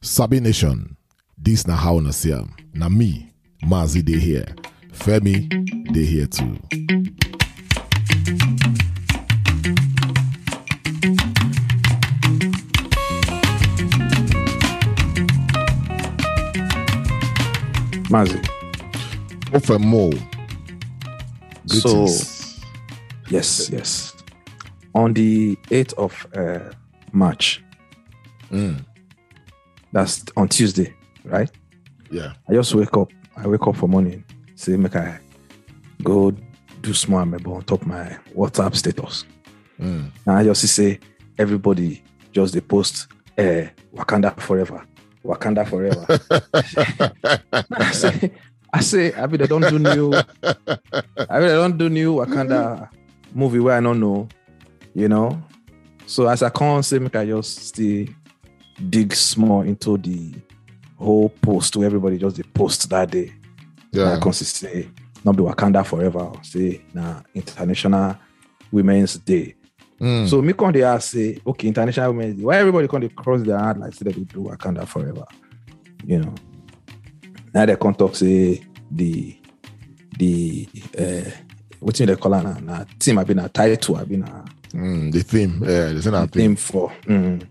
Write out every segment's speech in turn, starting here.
Sabi Nation, this na how na see am. Na me, Mazi dey here. Femi dey here too. Mazi. Ofemo. So, yes, yes. On the 8th of uh, March, Mm, that's on Tuesday, right? yeah. I just wake up. I wake up for morning, say, make I go do small amebo on top my WhatsApp status. Mm. And I just say everybody just they post uh, Wakanda forever. Wakanda forever. I say, I say, I mean, they don't do new. I mean, they don't do new Wakanda movie where I don't know, you know. So as I can't say, make I just still dig small into the whole post to everybody just the post that day. Yeah. I can say not be Wakanda forever. Say now International Women's Day. Mm. So me come dey ask say, okay, International Women's Day. Why everybody come dey cross their heart like say that they do Wakanda forever? You know. Now they come talk say the the uh what they call it now? Team have been a title, I've been a Mm, the theme. Yeah, the thing theme for mm,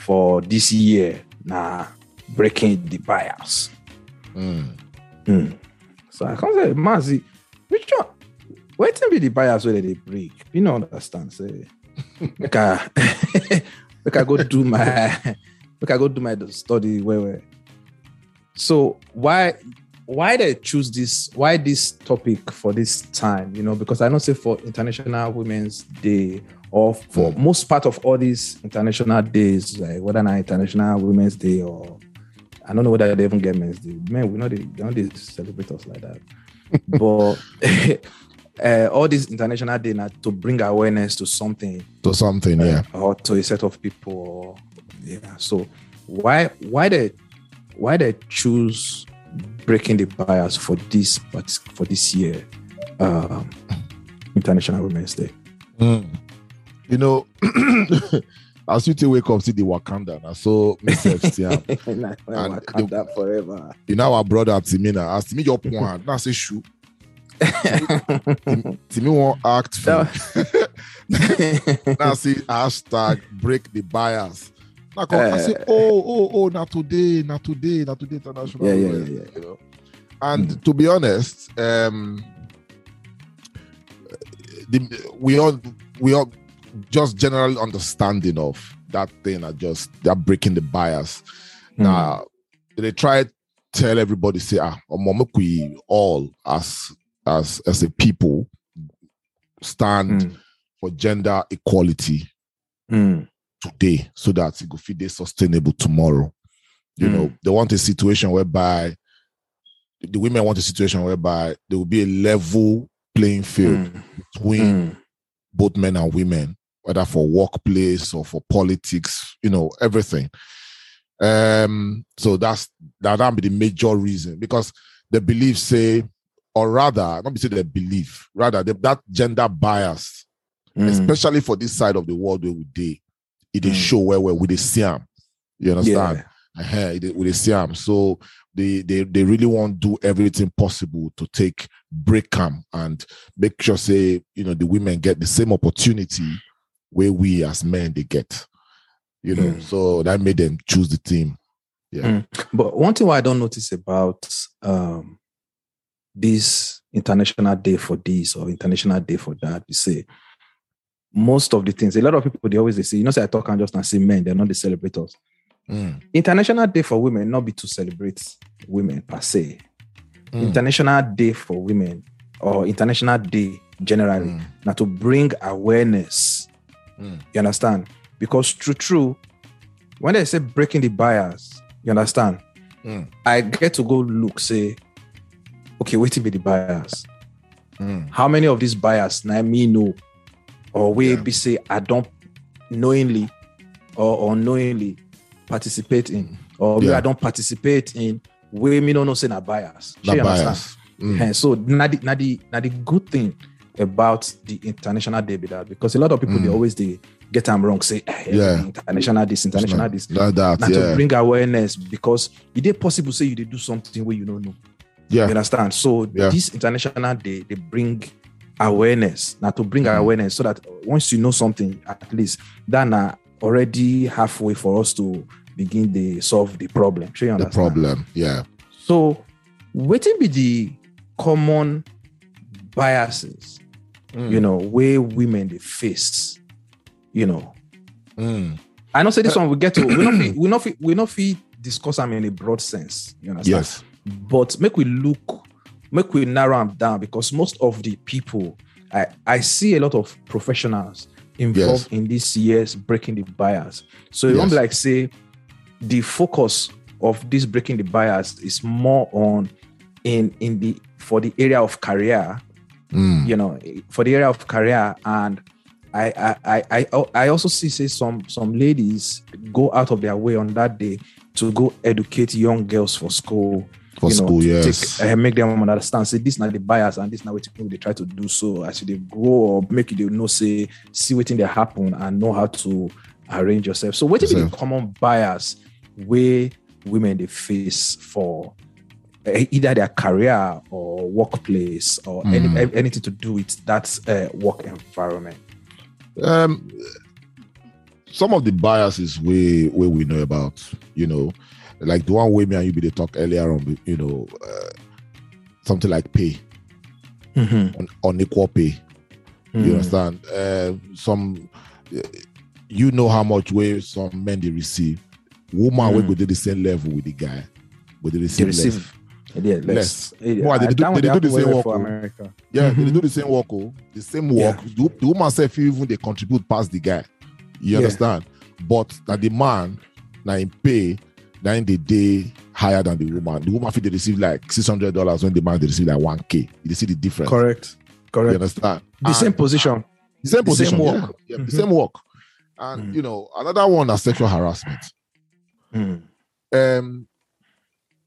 for this year. Now breaking the bias. Mm. Mm. So I can't say, Mazi, which one? Wait till be the bias where they break. You know, understand? Say, make I, make I go do my, make I go do my study. Where, where? So why, why they choose this? Why this topic for this time? You know, because I don't say for International Women's Day or for most part of all these international days, like whether not International Women's Day or I don't know whether they even get men's day. Men, we know they, they don't they celebrate us like that. but uh, all these international day now to bring awareness to something To something, yeah. or to a set of people. Or, yeah. So why why they why they choose breaking the bias for this but for this year um, International Women's Day? Mm. You know, as you wake up, see the Wakanda. Na so myself still am. Nah, And Wakanda forever. You know our brother Timina. As Timi your point, now say shoe. Timi won't act for. now see hashtag break the bias. Come, I say, oh, oh, oh, not today, not today, not today, international. Yeah, yeah, yeah, yeah. You know? And to be honest, um, the, we all we all just general understanding of that thing are just they're breaking the bias. Hmm. Now they try tell everybody say ah we all as as as a people stand Mm. for gender equality Mm. Today so that it go fit dey sustainable tomorrow. You Mm. know, they want a situation whereby the women want a situation whereby there will be a level playing field Mm. between Mm. both men and women, whether for workplace or for politics, you know, everything. Um, so that's that that be the major reason because the belief say, or rather, not be say the belief, rather the, that gender bias, Mm. especially for this side of the world where we dey, it dey Mm. show where where we dey see am. You understand? Yeah. uh with the Siam. So they, they they really want to do everything possible to take break them and make sure say you know the women get the same opportunity where we as men they get. You know, Mm. so that made them choose the team. Yeah. But one thing I don't notice about um, this international day for this or international day for that, you say most of the things. A lot of people they always they say, you know, say I talk and just and see men, they're not the celebrators. Mm. International Day for Women not be to celebrate women per se. Mm. International Day for Women or International Day generally, Mm. now to bring awareness. Mm. You understand? Because true, true, when they say breaking the bias, you understand? Mm. I get to go look, say, okay, wait till be the bias. Mm. How many of these bias now me know? Or we Yeah. be say I don't knowingly or unknowingly participate in, or we Yeah. I don't participate in we me no know say na bias. Bias. Mm. Eh, so na the, na the na the good thing about the international day be that because a lot of people they Mm. always they get them wrong, say eh, Yeah. international this, international this. Like that, Now to bring awareness because it is possible say you dey do something where you don't know. You Yeah. understand? So Yeah. this international day they bring awareness. Now to bring Mhm. awareness so that once you know something, at least then uh, already halfway for us to begin the solve the problem. Sure you The problem. Yeah. So, wetin be the common biases, Mm. you know, where women they face, you know? Mm. I know say this one we get to we not we not we not discuss them in a broad sense, you understand? Yes. But make we look, make we narrow them down because most of the people I I see a lot of professionals involved in this year's breaking the bias. So it won't be like say the focus of this breaking the bias is more on in in the for the area of career, Mm. you know, for the area of career and I I I I, I also see say some some ladies go out of their way on that day to go educate young girls for school For you know, school, yes. take, uh, make them understand. Say this not the bias and this not what they try to do. So as they grow up, make you know say see what they happen and know how to arrange yourself. So what is the common bias where women they face for uh, either their career or workplace or any, Mm. anything to do with that uh, work environment? um some of the biases we where we know about you know like the one way me and you be the talk earlier on you know uh, something like pay Mm-hmm. un- unequal pay Mm. you understand uh, some uh, you know how much way some men they receive woman will Mm. go to the same level with the guy but they They receive, less yeah, less. Less. Yeah, Why, they do- one they do the same work, for oh. America. yeah they Mhm. do the same work oh the same work the, the woman self even they contribute past the guy you Yeah. understand but that the man now in pay now in the day higher than the woman the woman feel they receive like six hundred dollars when the man they receive like one k you see the difference Correct. Correct. You understand The And- same position. the same the same position yeah. work. yeah, Mhm. the same work and Mm. you know another one is sexual harassment Mm. um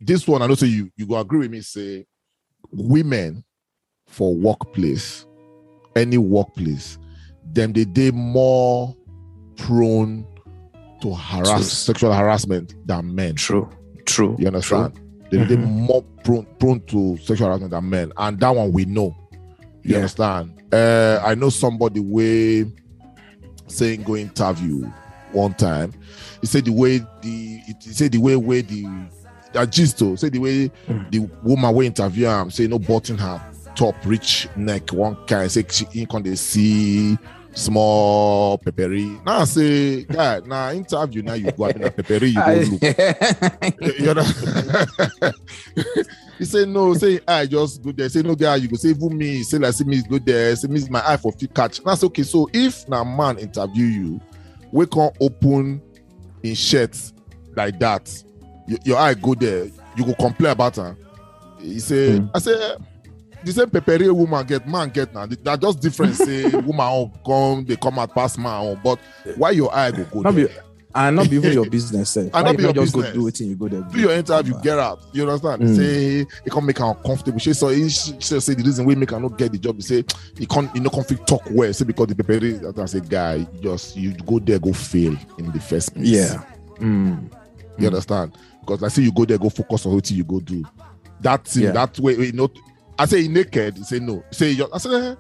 this one i know say you you go agree with me say women for workplace any workplace them they they more prone to harass True. sexual harassment than men True. True. you understand they they Mhm. more prone, prone to sexual harassment than men and that one we know you Yeah. understand uh i know somebody way saying go interview one time he said the way the he said the way where the that gist though say the way Mm. the woman we interview him say no button her top reach neck one kind say she in can they see small peppery now I say guy now interview now you go out in a peppery you go look you know? he say no, say I just go there. Say no, guy, you go say even me. Say like see me go there. Say me my eye for fit catch. That's okay. So if na man interview you, we can't open in shirts like that. Your, your eye go there. You go complain about her. He say, Hmm. I say. The same peppery woman get man get now. That just different. Say woman come they come out past man. But why your eye go go Not there? be, and not be even your business. Sef. And Why not you be your just business. go do it and you go there. do your interview, get out. You understand? Mm. Say it can make her uncomfortable. She so he she she say the reason we make her not get the job. He say he can't you know conflict talk well. Say because the that I say guy, just you go there go fail in the first place. Yeah. Mm. you understand? Because I say you go there go focus on what you go do. That thing, Yeah. that way you know. I say he naked. He say no. Say you I say eh,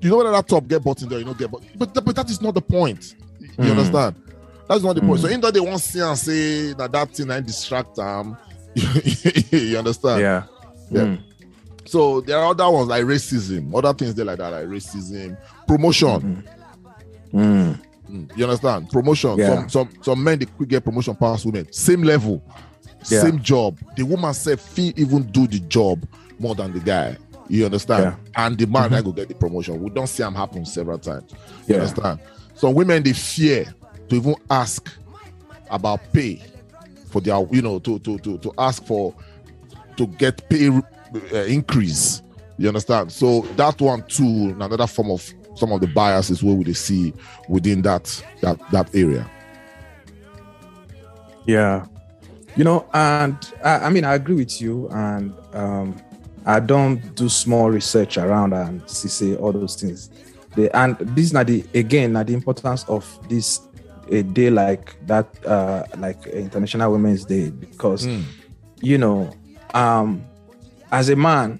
you know whether that top get button there, you know get but but, but that is not the point. You Mm. understand? That's not the point. Mm. So in that they want to see and say that that thing I distract them. you understand? Yeah. Yeah. Mm. So there are other ones like racism, other things there like that, like racism, promotion. Mm. Mm, You understand? Promotion. Yeah. Some some some men they quick get promotion past women. Same level, Yeah. same job. The woman said feel even do the job more than the guy. You understand? Yeah. And the man Mhm. I go get the promotion. We don't see them happen several times. You Yeah. understand? Some women they fear to even ask about pay for their, you know, to to to to ask for to get pay uh, increase. You understand? So that one too, another form of some of the biases where we see within that that that area. Yeah. You know, and I, I mean, I agree with you. And um, I don't do small research around and see all those things. The, and this now the again now the importance of this a day like that uh like International Women's Day because Mm. you know um as a man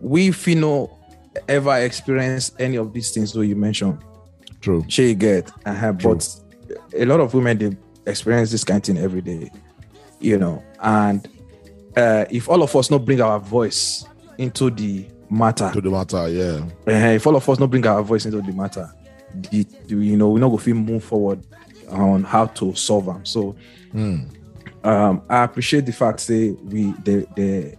we if you know ever experience any of these things that you mentioned True. she get uh True. but a lot of women they experience this kind of thing every day you know and uh if all of us not bring our voice into the matter To the matter, yeah. uh, if all of us not bring our voice into the matter the, the- you know we're not going to move forward on how to solve them so Mm. um i appreciate the fact say we they they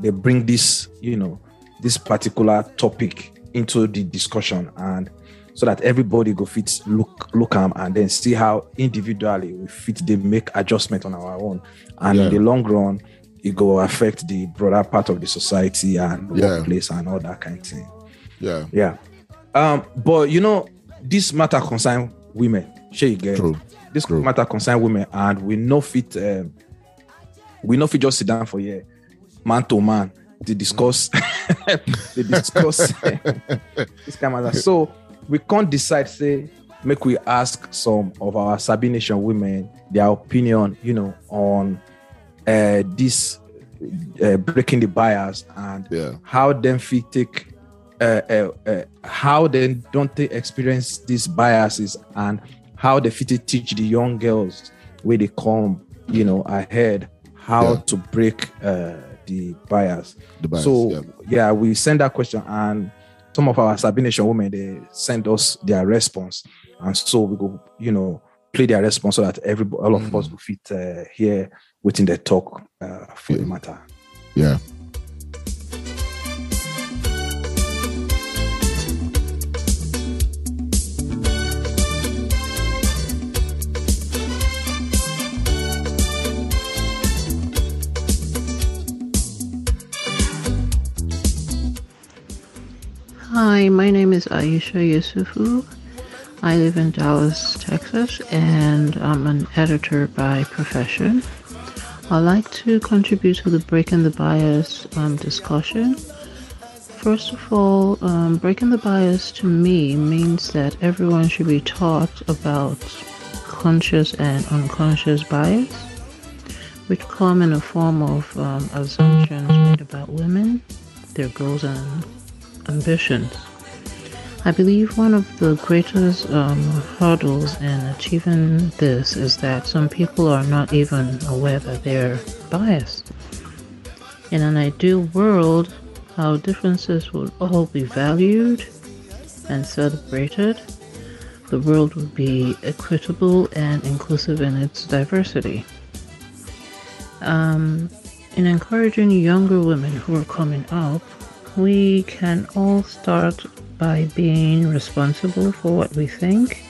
they bring this you know this particular topic into the discussion and so that everybody go fit look look am and then see how individually we fit they make adjustment on our own and Yeah. in the long run it go affect the broader part of the society and Yeah. workplace and all that kind of thing Yeah. yeah um but you know this matter concern women sure you get True. this True. matter concern women and we no fit um, we no fit just sit down for here man to man to discuss they discuss this kind of matter so we can't decide say make we ask some of our sabi nation women their opinion you know on uh this uh, breaking the bias and Yeah. how them fit take uh, uh, uh, how they don't they experience these biases and how they fit to teach the young girls where they come you know ahead how Yeah. to break uh, the bias The bias, so yeah. yeah. we send that question and some of our Sabination women they send us their response and so we go you know play their response so that everybody all of us will fit uh, here within the talk uh, for the matter Yeah. Hi, my name is Aisha Yusufu. I live in Dallas, Texas, and I'm an editor by profession. I'd like to contribute to the Breaking the Bias um, discussion. First of all, um, breaking the bias to me means that everyone should be taught about conscious and unconscious bias, which come in a form of um, assumptions made about women, their goals and ambitions. I believe one of the greatest um, hurdles in achieving this is that some people are not even aware that they're biased. In an ideal world, our differences would all be valued and celebrated. The world would be equitable and inclusive in its diversity. Um, in encouraging younger women who are coming up, we can all start by being responsible for what we think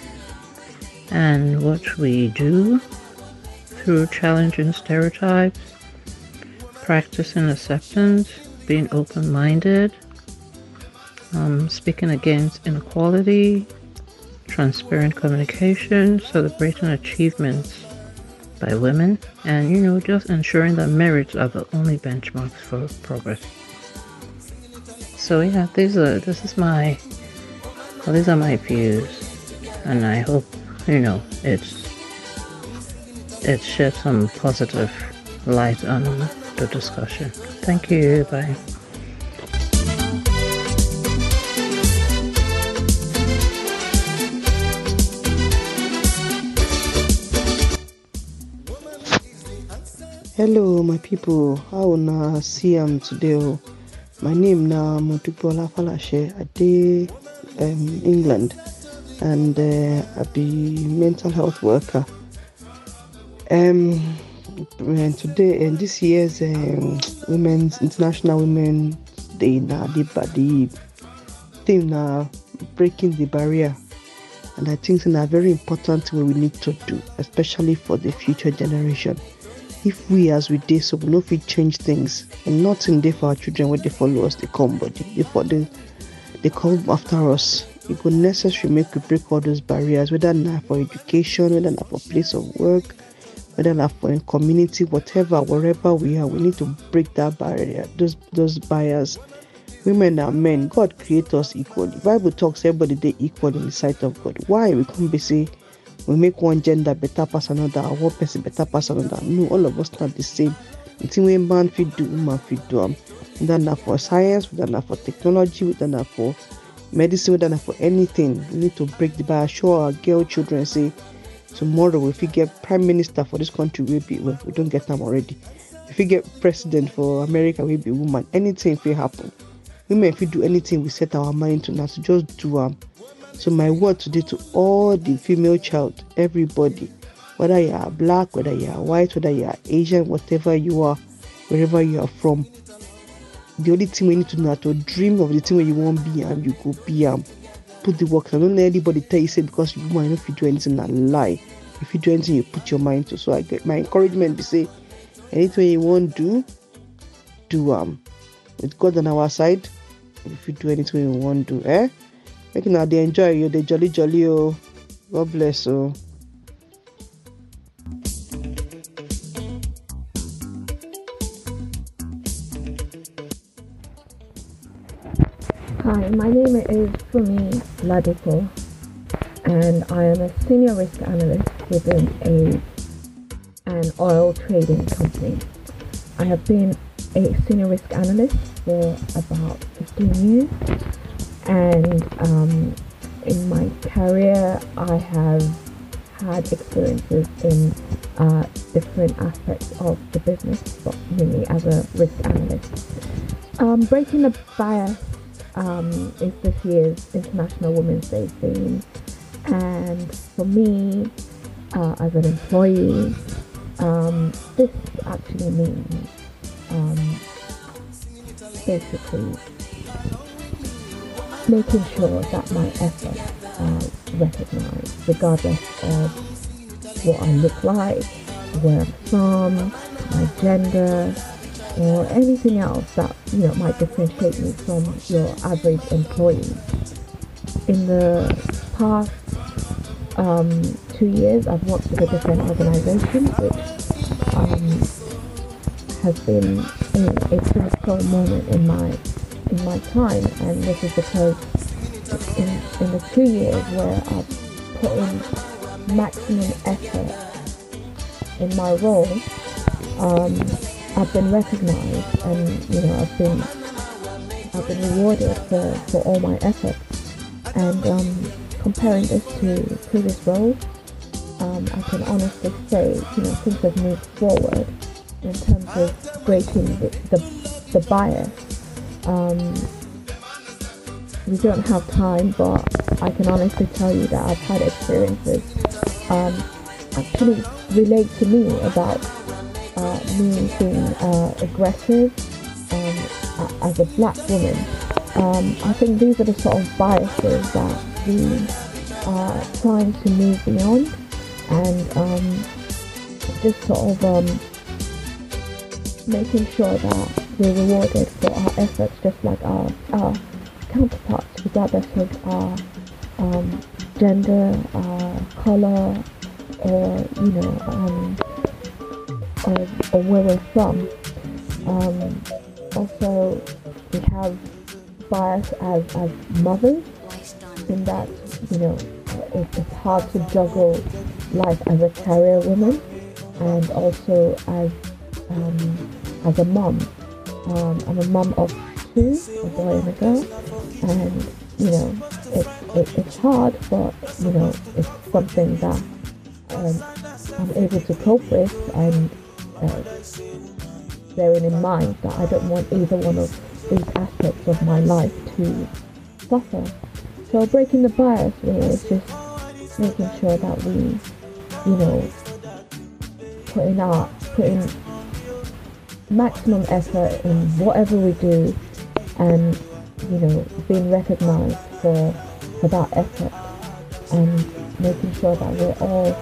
and what we do through challenging stereotypes, practicing acceptance, being open minded, um, speaking against inequality, transparent communication, celebrating achievements by women, and you know, just ensuring that merits are the only benchmarks for progress. So yeah, these are this is my well, these are my views, and I hope you know it's it shed some positive light on the discussion. Thank you. Bye. Hello, my people. How una see am today? oh? My name na Modubola Falashe. I dey um, England, and uh, I be mental health worker. Um, and today and this year's um, Women's International Women's Day na the the theme na breaking the barrier. And I think it's a very important thing we need to do, especially for the future generation. If we as we did so we no fit change things and nothing dey for our children wey they follow us they come but they, dey dey come after us e go necessary make we break all those barriers whether na for education whether na for place of work whether not for community, whatever, wherever we are, we need to break that barrier, those those barriers. Women and men, God create us equally. Bible talks everybody they equal in the sight of God. Why we can't be say we make one gender better pass another, one person better pass another? No, all of us not the same. The thing we man fit do, woman fit do. Um, whether have for science, whether have for technology, whether have for medicine, whether have for anything. We need to break the barrier. Show our girl children say tomorrow if we get prime minister for this country we be well we don't get them already if we get president for america we be woman anything will happen women if we do anything we set our mind to now so just do um so my word today to all the female child everybody whether you are black whether you are white whether you are asian whatever you are wherever you are from the only thing we need to know to dream of the thing where you want be and you go be um put the work. I don't let anybody tell you say because you might not if you do anything that lie. If you do anything you put your mind to. So I get my encouragement to say anything you want to do, do um with God on our side. If you do anything you want to do, eh? Making now they enjoy you, they jolly jolly oh. God bless oh. Hi, my name is Fumi Ladipo, and I am a senior risk analyst within a an oil trading company. I have been a senior risk analyst for about 15 years, and um, in my career, I have had experiences in uh, different aspects of the business, but mainly as a risk analyst. Um, breaking the bias um, is this year's International Women's Day theme. And for me, uh, as an employee, um, this actually means um, basically making sure that my efforts are recognized, regardless of what I look like, where I'm from, my gender, or anything else that you know might differentiate me from your average employee. In the past um, two years, I've worked with a different organisation, which um, has been a, a pivotal moment in my in my time, and this is because in, in the two years where I've put in maximum effort in my role. Um, I've been recognized and you know I've been I've been rewarded for, for all my efforts and um, comparing this to previous roles um, I can honestly say you know things have moved forward in terms of breaking the, the, the bias um, we don't have time but I can honestly tell you that I've had experiences um, actually relate to me about uh, me being uh, aggressive um, as a black woman. Um, I think these are the sort of biases that we are trying to move beyond and um, just sort of um, making sure that we're rewarded our efforts just like our, our counterparts regardless of our um, gender, our colour or you know um, or, or where we're from. Um, also, we have bias as, as mothers in that, you know, it, it's hard to juggle life as a career woman and also as um, as a mom. Um, I'm a mom of two, a boy and a girl, and you know, it, it, it's hard, but you know, it's something that um, I'm able to cope with and uh, bearing in mind that I don't want either one of these aspects of my life to suffer. So breaking the bias really is just making sure that we, you know, put in our put in maximum effort in whatever we do and you know being recognized for for that effort and making sure that we're all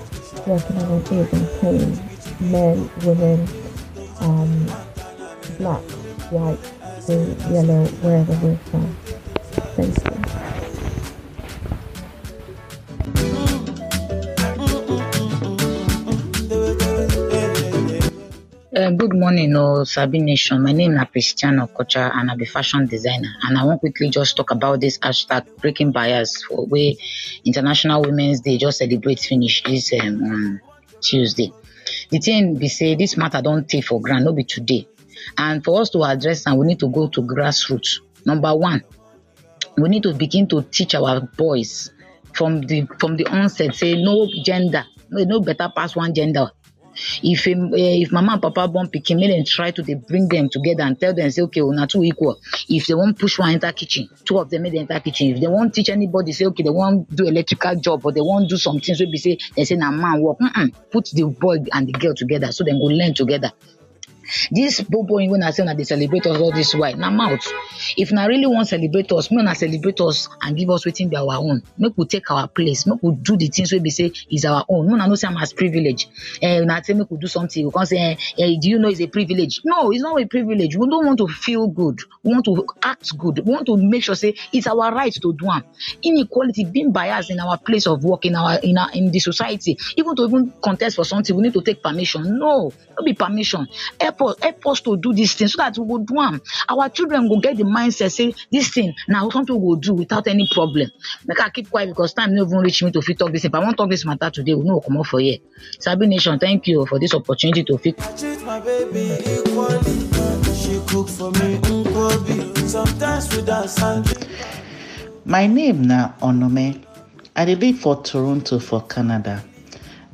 working on an even plane men, women, um, black, white, blue, yellow, wherever we're from. Thank you. Uh, good morning, oh, Sabi Nation. My name is Christiana Kocha and I'm a fashion designer. And I want quickly just talk about this hashtag breaking bias for way International Women's Day just celebrate finish this um, on Tuesday. The thing be say this matter don't take for granted, no be today. And for us to address and we need to go to grassroots. Number one, we need to begin to teach our boys from the from the onset say no gender no better pass one gender if uh, if mama and papa born pikin make dem try to dey bring them together and tell them say okay una two equal. If they wan push one enter kitchen two of them make dem enter kitchen. If they wan teach anybody say okay they wan do electrical job or they wan do some things wey be say dem say na man work. Mm-mm, put the boy and the girl together so dem go learn together this bobo wey una say una they celebrate us all this while na mouth. If una really wan celebrate us make una celebrate us and give us wetin be our own. Make we take our place. Make we do the things wey be say is our own. Make una know say am as privilege. Eh una say make we do something. We come say eh, eh do you know it's a privilege? No it's not a privilege. We don't want to feel good. We want to act good. We want to make sure say it's our right to do am. Inequality being biased in our place of work in our in our in the society. Even to even contest for something we need to take permission. No no be permission. Help us help us to do this thing so that we go do am our children go get the mindset say this thing na something we go do without any problem make i keep quiet because time no even reach me to fit talk this thing but i wan talk this matter today we no go comot for here sabi nation thank you for this opportunity to fit treat my baby equally. She cook for me nkwobi. Sometimes we dance and My name na Onome. I dey live for Toronto for Canada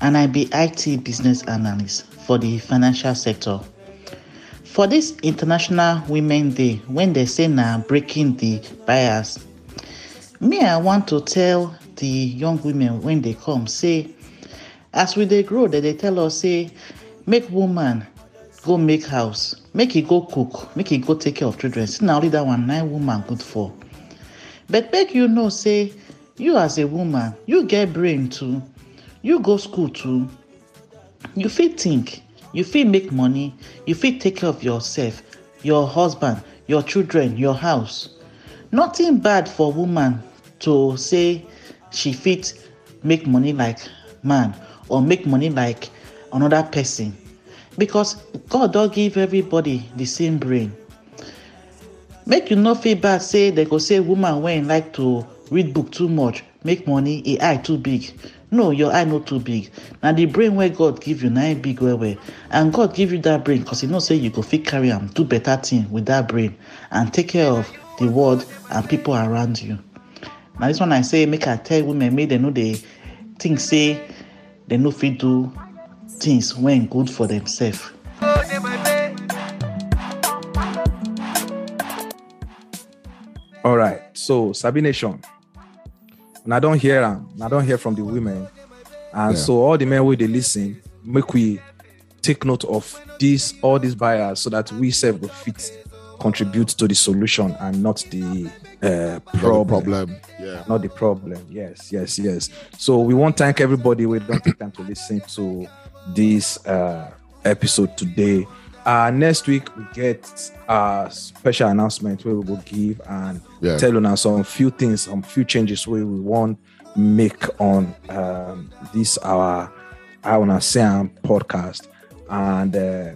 and I be IT business analyst for the financial sector. For this International Women Day, when they say na breaking the bias, me I want to tell the young women when they come say, as we dey grow, they dey tell us say, make woman go make house, make e go cook, make e go take care of children. See na only that one nine woman good for. But make you know, say, you as a woman, you get brain too. You go school too. You fit think, you fit make money, you fit take care of yourself, your husband, your children, your house. Nothing bad for woman to say she fit make money like man or make money like another person because God don give everybody the same brain. make you no feel bad say dem go say woman wey like to read book too much make money e eye too big no your eye no too big na the brain wey god give you im big well well and god give you that brain cause e know say you go fit carry am do better thing with that brain and take care of the world and people around you na this one i say make i tell women make dem no dey think say dem no fit do things wey good for themselves. All right. So Sabi Nation. And I don't hear am. I don't hear from the women. And Yeah. so all the men where they listen, make we take note of this, all these buyers, so that we self will fit contribute to the solution and not the uh, problem. problem. Yeah. Not the problem. Yes, yes, yes. So we want to thank everybody. We don't take time to listen to this uh, episode today. Uh, next week we get a special announcement where we will give and Yeah. tell you some few things, some few changes where we want make on um, this our I wanna Sam podcast, and uh,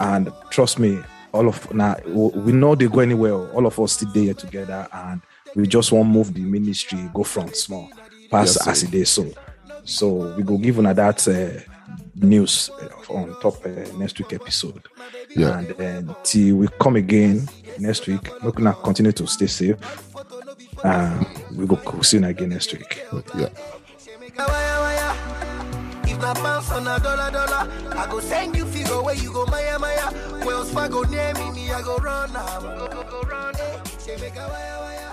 and trust me, all of now we know they go anywhere. All of us still there together, and we just want move the ministry go front small, pass Yes, as it is so. So we go give una that uh, news uh, on top uh, next week episode. Yeah. And then till we come again next week, we're gonna continue to stay safe. Um, we go we'll see you again next week. Yeah. Wire, wire. If na pounds on a dollar, dollar, I go send you figure where you go, Maya, Maya. Wells Fargo near me, me, I go run now. Go, go, go, run. eh.